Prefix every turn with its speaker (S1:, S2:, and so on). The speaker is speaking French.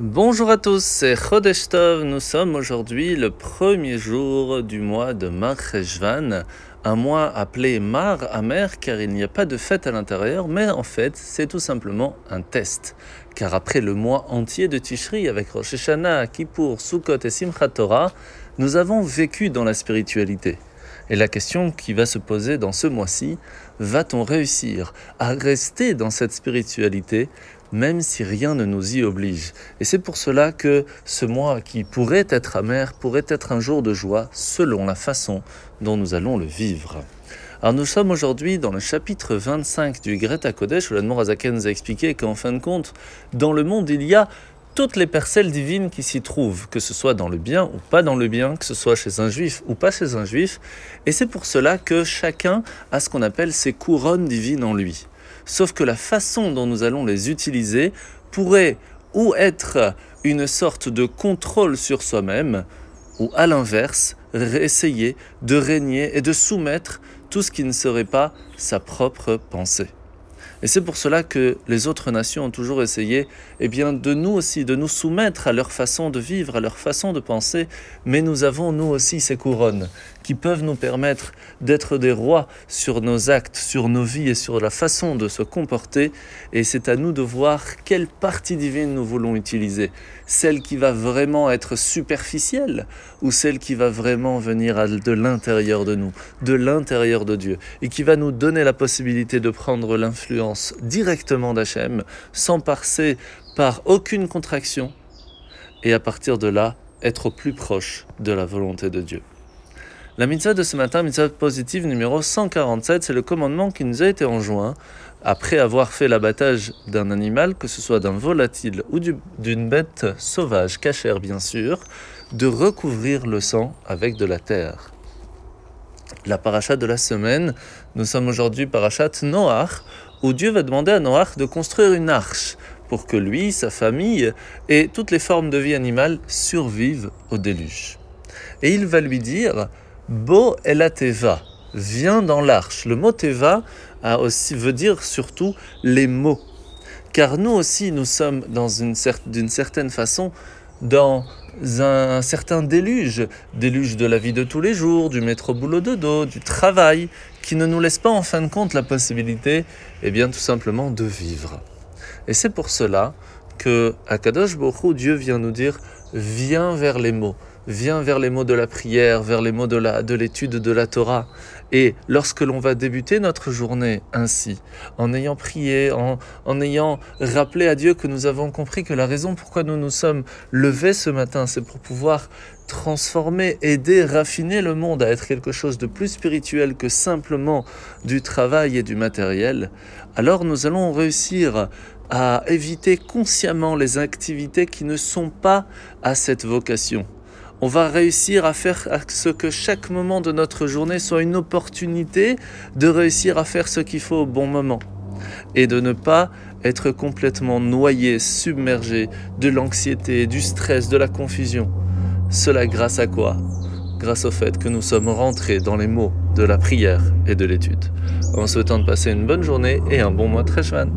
S1: Bonjour à tous, c'est Chodesh Tov. Nous sommes aujourd'hui le premier jour du mois de Mar Cheshvan, un mois appelé Mar amer car il n'y a pas de fête à l'intérieur, mais en fait c'est tout simplement un test. Car après le mois entier de Tishri avec Rosh Hashanah, Kippour, Sukkot et Simchat Torah, nous avons vécu dans la spiritualité. Et la question qui va se poser dans ce mois-ci, va-t-on réussir à rester dans cette spiritualité même si rien ne nous y oblige. Et c'est pour cela que ce mois qui pourrait être amer pourrait être un jour de joie selon la façon dont nous allons le vivre. Alors nous sommes aujourd'hui dans le chapitre 25 du Greta Kodesh où l'Admor Azaken nous a expliqué qu'en fin de compte, dans le monde, il y a toutes les parcelles divines qui s'y trouvent, que ce soit dans le bien ou pas dans le bien, que ce soit chez un juif ou pas chez un juif. Et c'est pour cela que chacun a ce qu'on appelle ses couronnes divines en lui sauf que la façon dont nous allons les utiliser pourrait ou être une sorte de contrôle sur soi-même, ou à l'inverse, essayer de régner et de soumettre tout ce qui ne serait pas sa propre pensée. Et c'est pour cela que les autres nations ont toujours essayé eh bien, de nous aussi, de nous soumettre à leur façon de vivre, à leur façon de penser, mais nous avons nous aussi ces couronnes qui peuvent nous permettre d'être des rois sur nos actes, sur nos vies et sur la façon de se comporter. Et c'est à nous de voir quelle partie divine nous voulons utiliser. Celle qui va vraiment être superficielle ou celle qui va vraiment venir de l'intérieur de nous, de l'intérieur de Dieu, et qui va nous donner la possibilité de prendre l'influence directement d'Hachem sans passer par aucune contraction et à partir de là être au plus proche de la volonté de Dieu. La mitzvah de ce matin, mitzvah positive numéro 147, c'est le commandement qui nous a été enjoint après avoir fait l'abattage d'un animal, que ce soit d'un volatile ou d'une bête sauvage, cachère bien sûr, de recouvrir le sang avec de la terre. La paracha de la semaine, nous sommes aujourd'hui parachat Noach, où Dieu va demander à Noach de construire une arche pour que lui, sa famille et toutes les formes de vie animale survivent au déluge. Et il va lui dire Bo elateva, viens dans l'arche. Le mot teva a aussi, veut dire surtout les mots. Car nous aussi, nous sommes d'une certaine façon dans un certain déluge, déluge de la vie de tous les jours, du métro boulot dodo, du travail, qui ne nous laisse pas en fin de compte la possibilité, eh bien tout simplement de vivre. Et c'est pour cela que Kadosh Bokhu, Dieu vient nous dire viens vers les mots, viens vers les mots de la prière, vers les mots de la de l'étude de la Torah. Et lorsque l'on va débuter notre journée ainsi, en ayant prié, en, en ayant rappelé à Dieu que nous avons compris que la raison pourquoi nous nous sommes levés ce matin, c'est pour pouvoir transformer, aider, raffiner le monde à être quelque chose de plus spirituel que simplement du travail et du matériel, alors nous allons réussir à éviter consciemment les activités qui ne sont pas à cette vocation. On va réussir à faire ce que chaque moment de notre journée soit une opportunité de réussir à faire ce qu'il faut au bon moment et de ne pas être complètement noyé, submergé de l'anxiété, du stress, de la confusion. Cela grâce à quoi? Grâce au fait que nous sommes rentrés dans les mots de la prière et de l'étude. En souhaitant de passer une bonne journée et un bon mois très chouette.